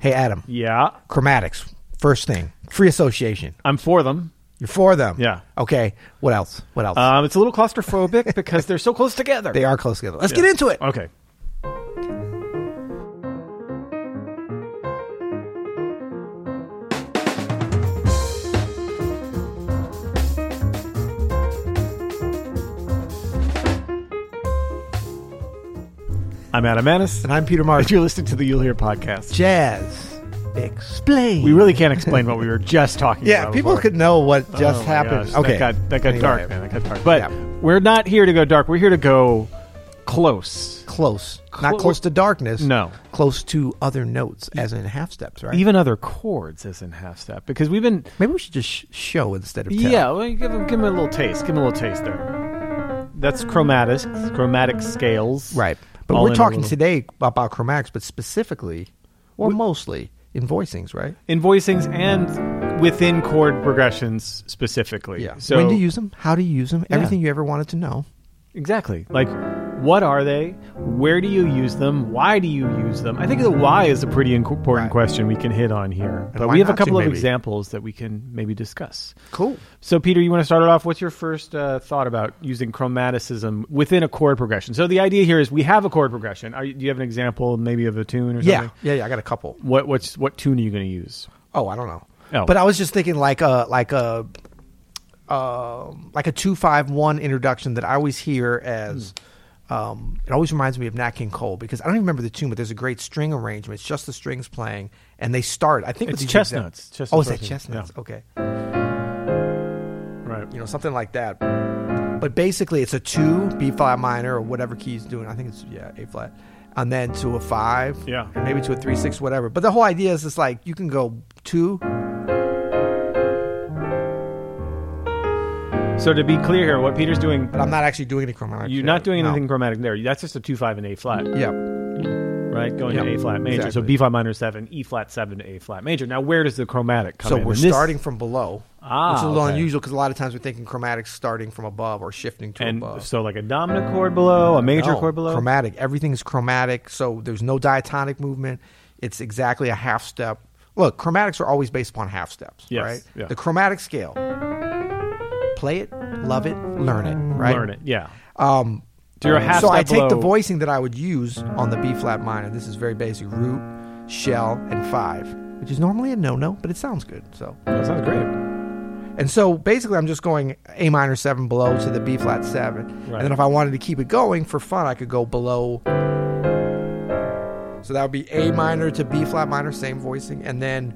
Hey, Adam. Yeah, Chromatics. First thing. Free association. I'm for them. You're for them. Yeah. Okay. What else? What else? Um, it's a little claustrophobic because they're so close together. they are close together. Let's get into it. Okay. I'm Adam Maness, And I'm Peter Martin. you're listening to the You'll Hear podcast. Jazz. Explain. We really can't explain what we were just talking Yeah, about. Yeah, people before. could know what oh just Oh happened. gosh, Okay. That got, that got Anyway. dark, man. That got dark. But Yeah. we're not here to go dark. We're here to go close. Close. Not close to darkness. No. Close to other notes, as in half steps, right? Even other chords as in half step. Because we've been. Maybe we should just sh- show instead of tell. Yeah, well, give him, give him a little taste. Give him a little taste there. That's chromatics, chromatic scales. Right. But All we're talking today about chromatics, but specifically, or mostly, in voicings, right? In voicings and within chord progressions specifically. Yeah. So when to use them, how to use them, Yeah. everything you ever wanted to know. Exactly. Like, what are they? Where do you use them? Why do you use them? I think the why is a pretty important Right. question we can hit on here. But we have a not to, couple of examples that we can maybe discuss. Cool. So, Peter, you want to start it off? What's your first uh, thought about using chromaticism within a chord progression? So, the idea here is we have a chord progression. Are you, do you have an example, maybe of a tune or something? Yeah, yeah, yeah. I got a couple. What what's what tune are you going to use? Oh, I don't know. Oh. But I was just thinking like a like a um like a two five one introduction that I always hear as Hmm. Um it always reminds me of Nat King Cole because I don't even remember the tune, but there's a great string arrangement. It's just the strings playing and they start I think It's chestnuts. Chestnuts oh, is that chestnuts? Yeah. Okay. Right. You know, something like that. But basically it's a two, B flat minor or whatever key he's doing. I think it's yeah, A flat. And then to a five. Yeah. Maybe to a three, six, whatever. But the whole idea is it's like you can go two, So, to be clear here, what Peter's doing, but I'm not actually doing any chromatic. you're not doing anything chromatic there. That's just a 2 5 and A flat. Yeah. right? Going to Yeah, A flat major. So exactly. B flat minor seven, E flat seven to A flat major. Now, where does the chromatic come So in? we're And this- starting from below, Ah, which is a little okay. unusual because a lot of times we're thinking chromatics starting from above or shifting to and above. so like a dominant chord below, a major No, chord below. Chromatic. Everything is chromatic. So there's no diatonic movement. It's exactly a half step. Look, chromatics are always based upon half steps, Yes, right? yeah. The chromatic scale. Play it, love it, learn it, right? Learn it, yeah. Um, So you're a half so I take the voicing that I would use on the B flat minor. This is very basic: root, shell, and five, which is normally a no-no, but it sounds good. So, That sounds great. and so basically, I'm just going A minor seven below to the B flat seven, Right. and then if I wanted to keep it going for fun, I could go below. So that would be A minor to B flat minor, same voicing, and then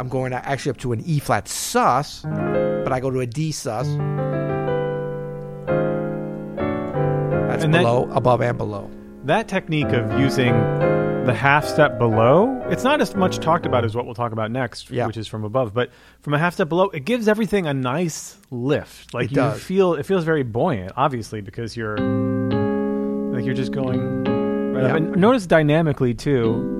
I'm going to actually up to an E flat sus, but I go to a D sus. That's And that- below, above, and below. That technique of using the half step below, it's not as much talked about as what we'll talk about next, Yeah. which is from above. But from a half step below, it gives everything a nice lift. Like It you does. feel, it feels very buoyant, obviously, because you're like you're just going right up. And notice dynamically too,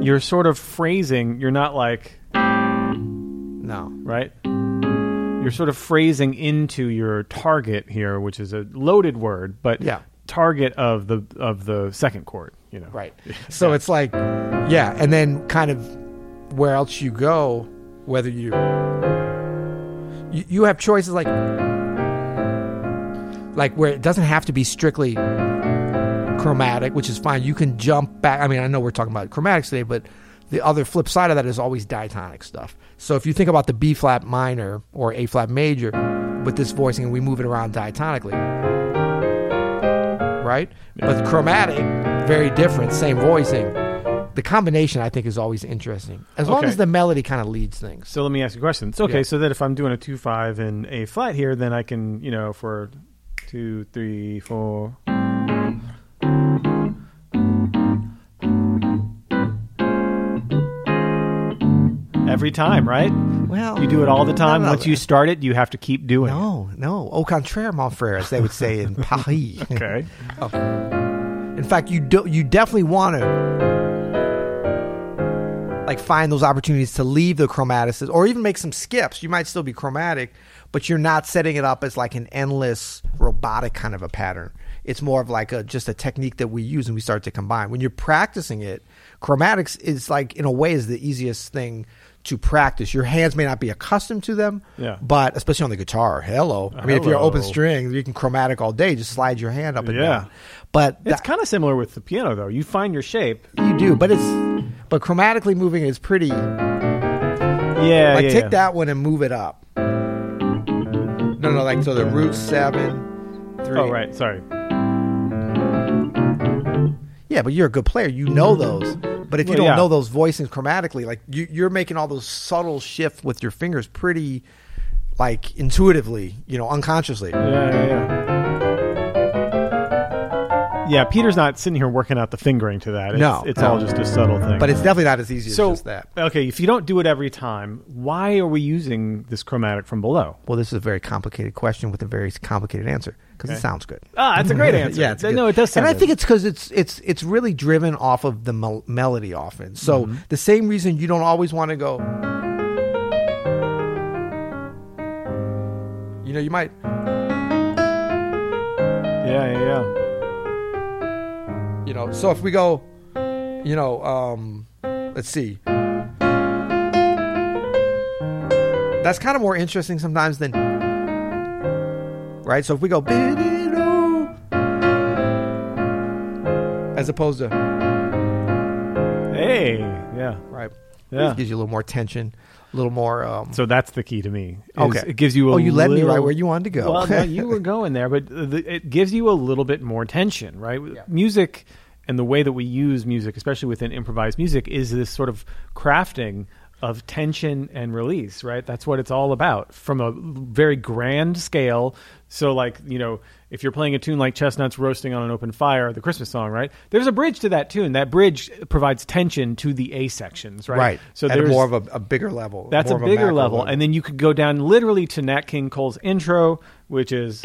you're sort of phrasing. You're not like No. right? You're sort of phrasing into your target here, which is a loaded word, but Yeah. target of the of the second chord. You know, Right. So it's like, yeah, and then kind of where else you go, whether you you, you have choices like like where it doesn't have to be strictly chromatic, which is fine. You can jump back. I mean, I know we're talking about chromatics today, but the other flip side of that is always diatonic stuff. So if you think about the B flat minor or A flat major with this voicing, and we move it around diatonically, right? But chromatic, very different, same voicing. The combination, I think, is always interesting, as long as the melody kind of leads things. So let me ask you a question. It's okay. Yeah. So that if I'm doing a two five and A flat here, then I can you know for two three four. Every time, right? Well, You do it all the time. no, Once you start it, you have to keep doing no, no, au contraire, mon frère, as they would say in Paris. it. Okay. Oh. In fact, you do, you definitely want to like find those opportunities to leave the chromaticis or even make some skips. You might still be chromatic, but you're not setting it up as like an endless robotic kind of a pattern. It's more of like a just a technique that we use and we start to combine. When you're practicing it, chromatics is like in a way is the easiest thing to practice. Your hands may not be accustomed to them, Yeah. but especially on the guitar. Hello. I mean, if you're open strings, you can chromatic all day. Just slide your hand up and Yeah. down. But It's kind of similar with the piano, though. You find your shape. you do, but it's but chromatically moving is pretty. Yeah, like yeah, take yeah. that one and move it up. No, no, like so the root seven, three. Oh, right. Sorry. Yeah, but you're a good player. You know those. But if you Well, don't yeah. know those voicings chromatically, like you, you're making all those subtle shifts with your fingers pretty, like intuitively, you know, unconsciously. Yeah, yeah, yeah. Yeah, Peter's not sitting here working out the fingering to that. It's, No, it's no. all just a subtle thing. But it's definitely not as easy so as just that. okay, if you don't do it every time, why are we using this chromatic from below? Well, this is a very complicated question with a very complicated answer because Okay. it sounds good. Ah, that's a great answer. yeah, it's good. no, it does. Sound and I good. think it's because it's it's it's really driven off of the mel- melody often. So Mm-hmm. the same reason you don't always want to go. You know, you might. yeah, yeah, yeah. You know, so if we go, you know, um, let's see. That's kind of more interesting sometimes than, right? So if we go, as opposed to, Hey, yeah, right? yeah. It gives you a little more tension, little more. Um, So that's the key to me. Okay. it gives you. A oh, you led me right where you wanted to go. Well, no, you were going there, but the, it gives you a little bit more tension, right? Yeah. Music and the way that we use music, especially within improvised music, is this sort of crafting of tension and release, right? That's what it's all about from a very grand scale. So, like, you know, if you're playing a tune like Chestnuts Roasting on an Open Fire, the Christmas song, right? There's a bridge to that tune. That bridge provides tension to the A sections, right? right. So at there's more of a, a bigger level. that's a bigger macro level. And then you could go down literally to Nat King Cole's intro, which is,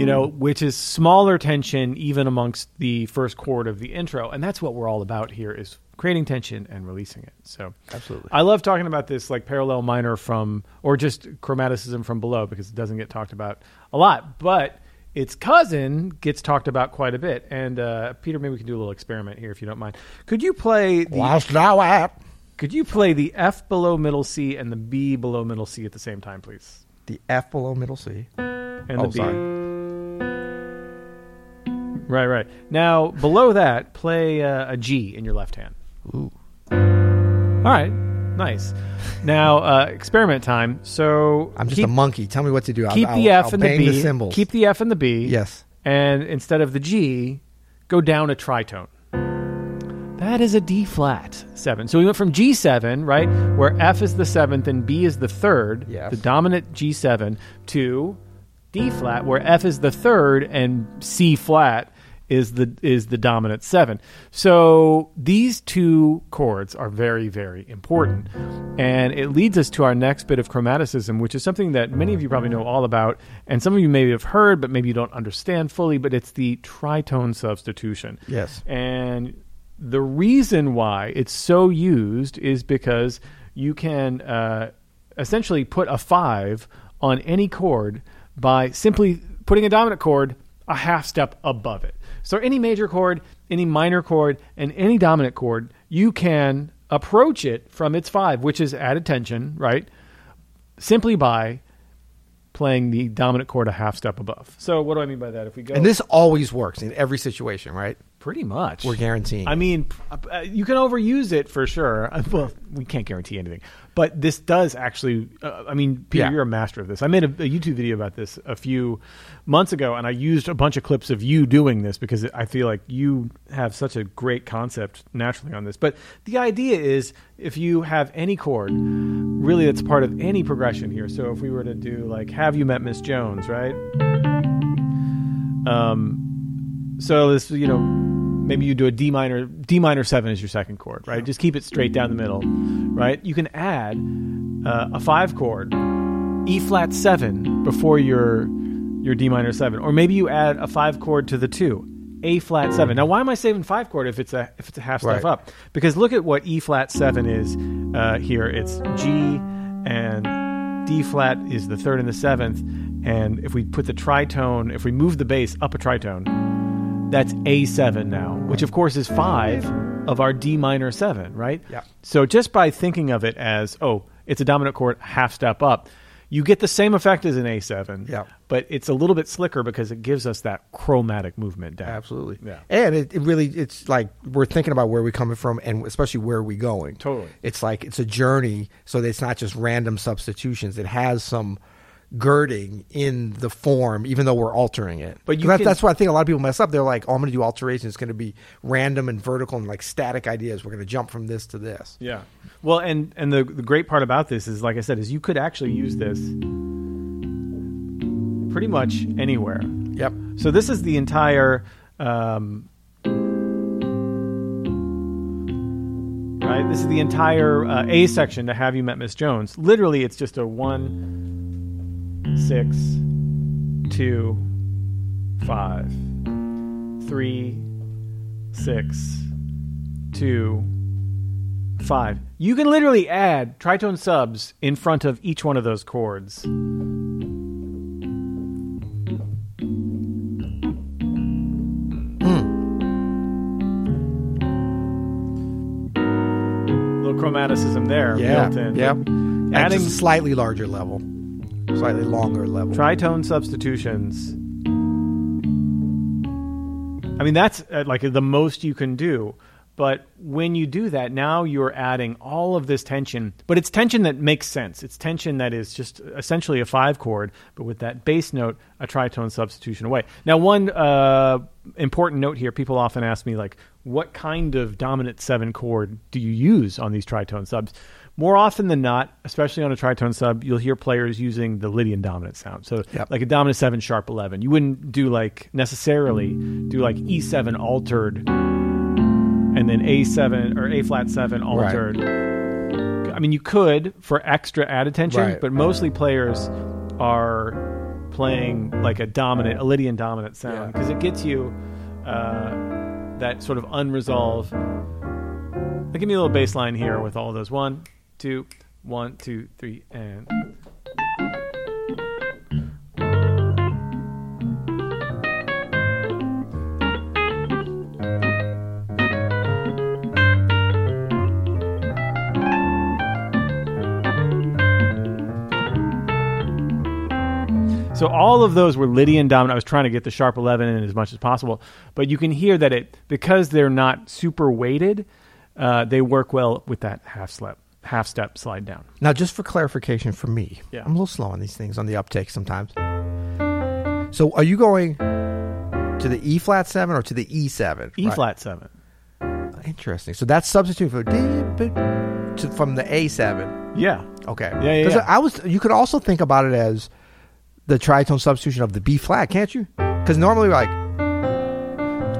you know, which is smaller tension even amongst the first chord of the intro. And that's what we're all about here is creating tension and releasing it. So Absolutely. I love talking about this like parallel minor from, or just chromaticism from below because it doesn't get talked about a lot. But its cousin gets talked about quite a bit. And uh, Peter, maybe we can do a little experiment here if you don't mind. Could you play the art could you play the F below middle C and the B below middle C at the same time, please? the F below middle C. And Oh, the B. sorry. Right, right. Now, below that, play uh, a G in your left hand. Ooh. All right. Nice. Now, uh, experiment time. So I'm just keep, a monkey. Tell me what to do. I'll- keep I'll, the F I'll and the B. The cymbals. keep the F and the B. yes. And instead of the G, go down a tritone. That is a D flat seven. So we went from G7, right, where F is the seventh and B is the third, Yes. the dominant G7, to D flat, where F is the third and C flat is the is the dominant seven. So these two chords are very very important, and it leads us to our next bit of chromaticism, which is something that many of you probably know all about, and some of you maybe have heard, but maybe you don't understand fully. But it's the tritone substitution. Yes. And the reason why it's so used is because you can uh, essentially put a five on any chord by simply putting a dominant chord a half step above it. So any major chord, any minor chord, and any dominant chord, you can approach it from its five, which is added tension, right? Simply by playing the dominant chord a half step above. So what do I mean by that? If we go And this always works in every situation, right? Pretty much We're guaranteeing. I mean, uh, you can overuse it for sure. Uh, Well, we can't guarantee anything, but this does actually. Uh, I mean, Peter, Yeah. you're a master of this. I made a, a YouTube video about this a few months ago, and I used a bunch of clips of you doing this because I feel like you have such a great concept naturally on this. But the idea is, if you have any chord, really, that's part of any progression here. So if we were to do like "Have You Met Miss Jones," right? Um, so this, you know, maybe you do a D minor. D minor seven is your second chord, right? Just keep it straight down the middle, right? You can add uh, a five chord, E flat seven before your your D minor seven, or maybe you add a five chord to the two, A flat seven. Now, why am I saving five chord if it's a if it's a half step Right. up? Because look at what E flat seven is uh, here. It's G and D flat is the third and the seventh, and if we put the tritone, if we move the bass up a tritone, that's A7 now, which of course is five of our D minor seven, right? Yeah. So just by thinking of it as, oh, it's a dominant chord, half step up, you get the same effect as an A7. Yeah. But it's a little bit slicker because it gives us that chromatic movement down. Absolutely. Yeah. And it, it really, it's like we're thinking about where we're coming from and especially where we're going. Totally. It's like it's a journey, so that it's not just random substitutions. It has some girding in the form, even though we're altering it. But you that, can- that's why I think a lot of people mess up. They're like, "Oh, I'm going to do alterations. It's going to be random and vertical and like static ideas. We're going to jump from this to this." Yeah. Well, and and the the great part about this is, like I said, is you could actually use this pretty much anywhere. Yep. So this is the entire. Um, Right, this is the entire uh, A section to "Have You Met Miss Jones." Literally, it's just a one, six, two, five, three, six, two, five. You can literally add tritone subs in front of each one of those chords. Hmm. Little chromaticism there Yeah. built in. Yep. Adding slightly larger level, slightly longer level. tritone substitutions. I mean, that's uh, like the most you can do. But when you do that, now you're adding all of this tension. But it's tension that makes sense. It's tension that is just essentially a five chord, but with that bass note, a tritone substitution away. Now, one uh, important note here people often ask me, like, what kind of dominant seven chord do you use on these tritone subs? More often than not, especially on a tritone sub, you'll hear players using the Lydian dominant sound. So, Yep. like a dominant seven sharp 11. You wouldn't do like necessarily do like E7 altered and then A7 or A flat 7 altered. I mean, you could for extra added tension, Right. but mostly players are playing like a dominant, a Lydian dominant sound Yeah. because it gets you uh, that sort of unresolved. Now, give me a little bass line here with all those. One, two, one, two, three, and. So all of those were Lydian dominant. I was trying to get the sharp 11 in as much as possible, but you can hear that it because they're not super weighted, uh, they work well with that half step, half step slide down. Now, just for clarification for me, Yeah. I'm a little slow on these things on the uptake sometimes. So, are you going to the E flat seven or to the E seven? E flat seven. Interesting. So that's substitute for to, from the A seven. Yeah. Okay. Yeah, yeah, yeah. I was. You could also think about it as the tritone substitution of the B flat, can't you? Because normally, like,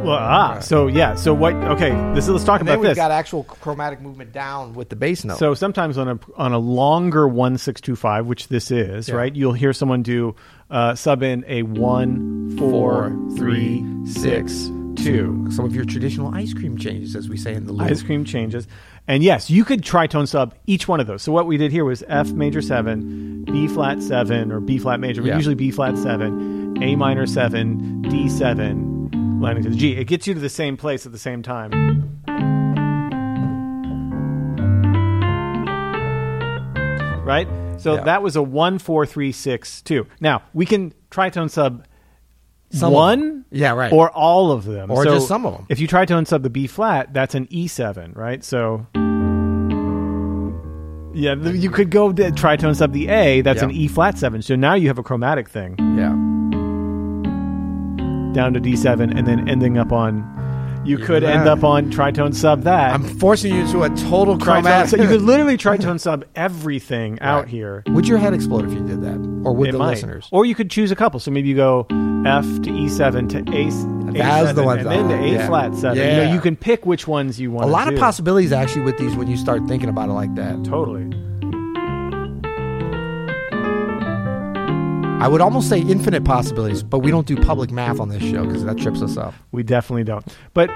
Well, ah, so yeah, so what? Okay, this is, let's talk and then we've this. got actual chromatic movement down with the bass note. So sometimes on a on a longer one six two five, which this is, Yeah. right? You'll hear someone do uh, sub in a one four three six two. some of your traditional ice cream changes, as we say in the loop. Ice cream changes, and yes, you could tritone sub each one of those. So what we did here was F major seven, B flat seven, or B flat major, but Yeah. usually B flat seven, A minor seven, D seven, landing to the G. It gets you to the same place at the same time. right? So Yeah. that was a one, four, three, six, two. Now we can tritone sub Some one. Yeah, right. or all of them, Or So just some of them. If you tritone sub the B flat, that's an E seven, right? So. Yeah, you could go to tritone sub the A. That's an E flat seven. So now you have a chromatic thing yeah. Down to D seven, and then ending up on. You could Yeah. end up on tritone sub that. I'm forcing you to a total Tritone- chromatic. so you could literally tritone sub everything out here. Would your head explode if you did that, or would It the might. listeners? Or you could choose a couple. So maybe you go F to E7 to A, That's A7, the ones and then to I- A yeah. flat seven. You, Yeah. know, you can pick which ones you want. A lot do. of possibilities actually with these when you start thinking about it like that. Totally. I would almost say infinite possibilities, but we don't do public math on this show because that trips us up. We definitely don't. But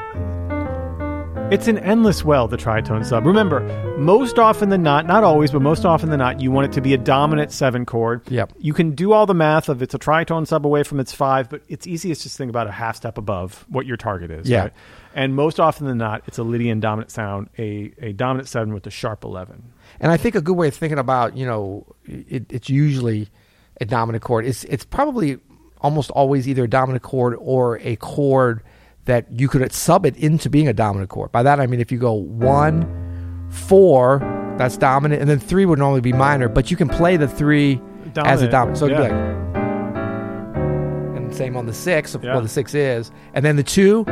It's an endless well, the tritone sub. Remember, most often than not, not always, but most often than not, you want it to be a dominant seven chord. Yep. You can do all the math of it's a tritone sub away from its five, but it's easiest to think about a half step above what your target is. Yeah. Right? And most often than not, it's a Lydian dominant sound, a, a dominant seven with a sharp 11. And I think a good way of thinking about, you know, it, it's usually a dominant chord. It's it's probably almost always either a dominant chord or a chord that you could sub it into being a dominant chord. By that I mean if you go one, four, that's dominant, and then three would normally be minor, but you can play the three as a dominant. Dominant, So it'd be like, and same on the six, Yeah. well the six is, and then the two,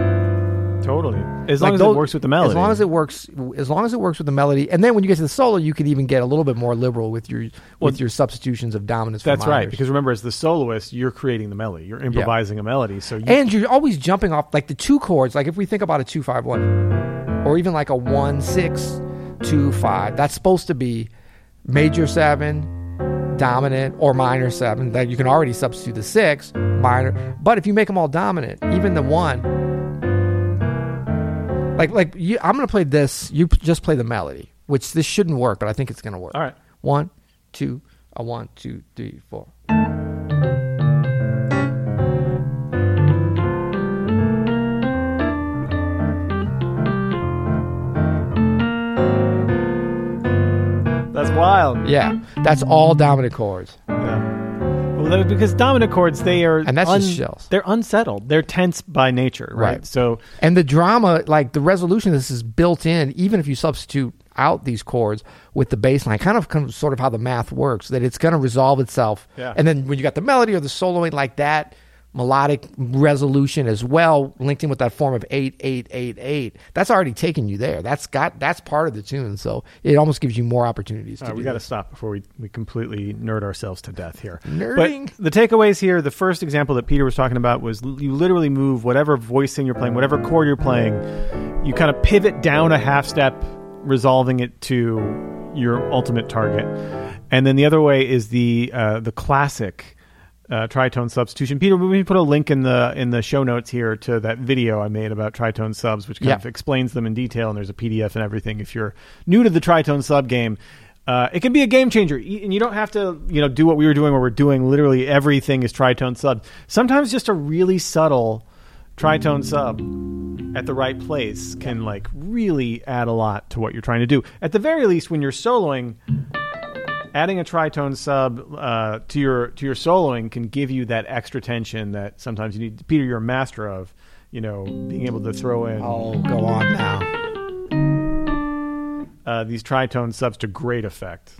Totally. As long like as those- it works with the melody. As long as it works, as long as it works with the melody, and then when you get to the solo, you can even get a little bit more liberal with your with your substitutions of dominance. for That's right. Because remember, as the soloist, you're creating the melody. You're improvising a melody. So you, and you're always jumping off like the two chords. Like if we think about a two five one, or even like a one six two five, that's supposed to be major seven, dominant, or minor seven. That you can already substitute the six minor. But if you make them all dominant, even the one. Like, like you, I'm gonna play this. You p- just play the melody, which this shouldn't work, but I think it's gonna work. all right. One, two, a one, two, three, four. That's wild. Yeah, that's all dominant chords. Yeah. Well, because dominant chords, they are And that's just shells. They're unsettled. They're tense by nature, right? Right. So And the drama, like the resolution of this is built in, even if you substitute out these chords with the bass line, kind of, kind of sort of how the math works, that it's going to resolve itself. Yeah. And then when you got the melody or the soloing like that, melodic resolution as well, linked in with that form of eight, eight, eight, eight, that's already taken you there. That's got that's part of the tune. So it almost gives you more opportunities right, we got to stop before we, we completely nerd ourselves to death here. Nerding. But the takeaways here, the first example that Peter was talking about was you literally move whatever voicing you're playing, whatever chord you're playing, you kind of pivot down a half step, resolving it to your ultimate target. And then the other way is the uh, the classic uh, tritone substitution. Peter, we put a link in the in the show notes here to that video I made about tritone subs, which kind Yeah. of explains them in detail. And there's a PDF and everything. If you're new to the tritone sub game, uh, it can be a game changer, and you don't have to you know do what we were doing, where we're doing literally everything is tritone sub. Sometimes just a really subtle tritone sub at the right place can like really add a lot to what you're trying to do. At the very least, when you're soloing, adding a tritone sub uh, to your to your soloing can give you that extra tension that sometimes you need. Peter, you're a master of, you know, being able to throw in Oh, go on now. uh, these tritone subs to great effect.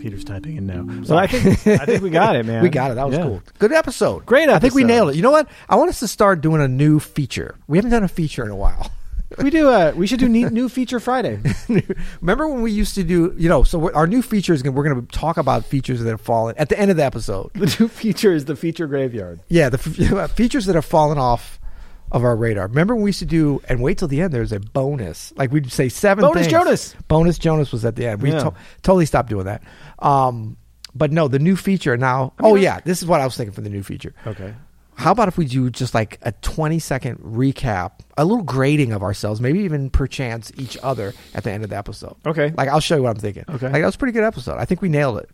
Peter's typing in now. So I think I think we got it, man. We got it. That was Yeah. cool. Good episode. Great I think we nailed it. You know what? I want us to start doing a new feature. We haven't done a feature in a while. We do. Uh, we should do ne- new feature Friday. Remember when we used to do, you know, so our new feature is gonna, we're going to talk about features that have fallen at the end of the episode. the new feature is the feature graveyard. Yeah, the f- features that have fallen off of our radar. Remember when we used to do, and wait till the end, there's a bonus. Like we'd say seven Bonus things. Jonas. Bonus Jonas was at the end. We Yeah. to- totally stopped doing that. Um, but no, the new feature now. oh, yeah, this is what I was thinking for the new feature. Okay. How about if we do just like a 20 second recap, a little grading of ourselves, maybe even perchance each other at the end of the episode? Okay. Like, I'll show you what I'm thinking. Okay. Like, that was a pretty good episode. I think we nailed it.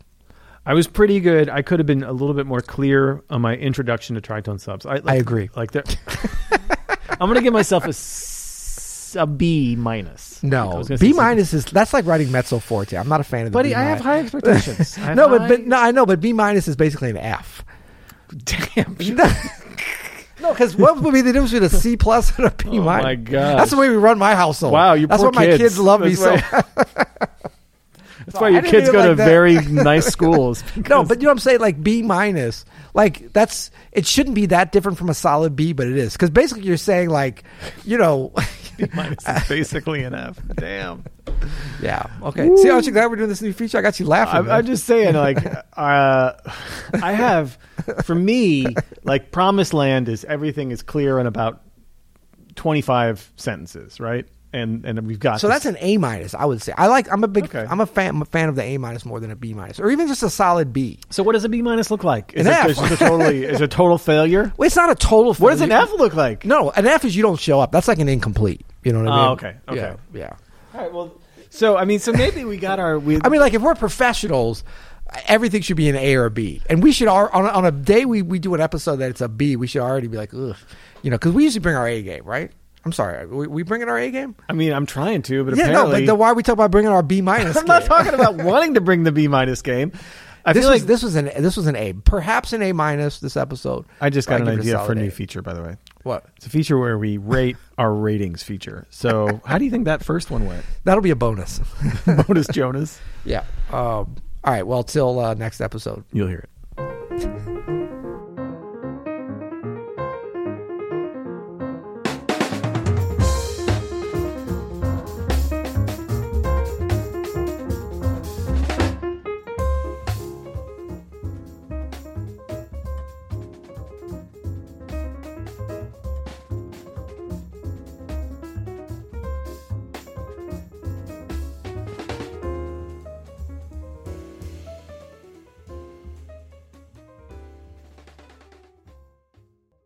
I was pretty good. I could have been a little bit more clear on my introduction to tritone subs. I, like, I agree. Like, there- I'm going to give myself a, a B minus. No, B minus is that's like writing mezzo forte. I'm not a fan of the Buddy, B I have high expectations. I have No, but, but no, I know, but B minus is basically an F. damn. No, because what would be the difference between a C plus and a B Oh, minus? my god, That's the way we run my household. Wow, you That's what my kids. love me That's so. why- That's why your kids mean it go to that. very nice schools. no, but you know what I'm saying? Like B minus, like that's it shouldn't be that different from a solid B, but it is because basically you're saying like, you know, B minus is basically an F. Damn. yeah, okay. See, aren't you glad we're doing this new feature? I got you laughing. I'm. I'm just saying, like, uh, I have, for me, like, Promised Land is everything is clear in about 25 sentences, right? And and we've got So this- that's an A minus, I would say. I like. I'm a big. Okay. I'm a fan. I'm a fan of the A minus more than a B minus, or even just a solid B. So what does a B minus look like? Is An it F. just a totally is a total failure? Well, it's not a total. Failure. What does an. F look like? No, an F is you don't show up. That's like an incomplete. You know what I ah, mean? Oh, okay, okay. Yeah. yeah. All right, well, so I mean, so maybe we got our. We, I mean, like if we're professionals, everything should be an A or a B, and we should al- on a, on a day we, we do an episode that it's a B, we should already be like, ugh, you know, because we usually bring our A game, right? I'm sorry, we, we bringing our A game? I mean, I'm trying to, but Yeah, no, apparently, but then why are we talking about bringing our B minus? I'm not talking about wanting to bring the B minus game. I This feel was like this was an this was an A, perhaps an A minus this episode. I just but got an give it a idea for a solid new A. feature, by the way. What? It's a feature where we rate our ratings feature. So, how do you think that first one went? That'll be a bonus. Bonus Jonas. yeah. Um, all right. Well, till uh, next episode. You'll hear it.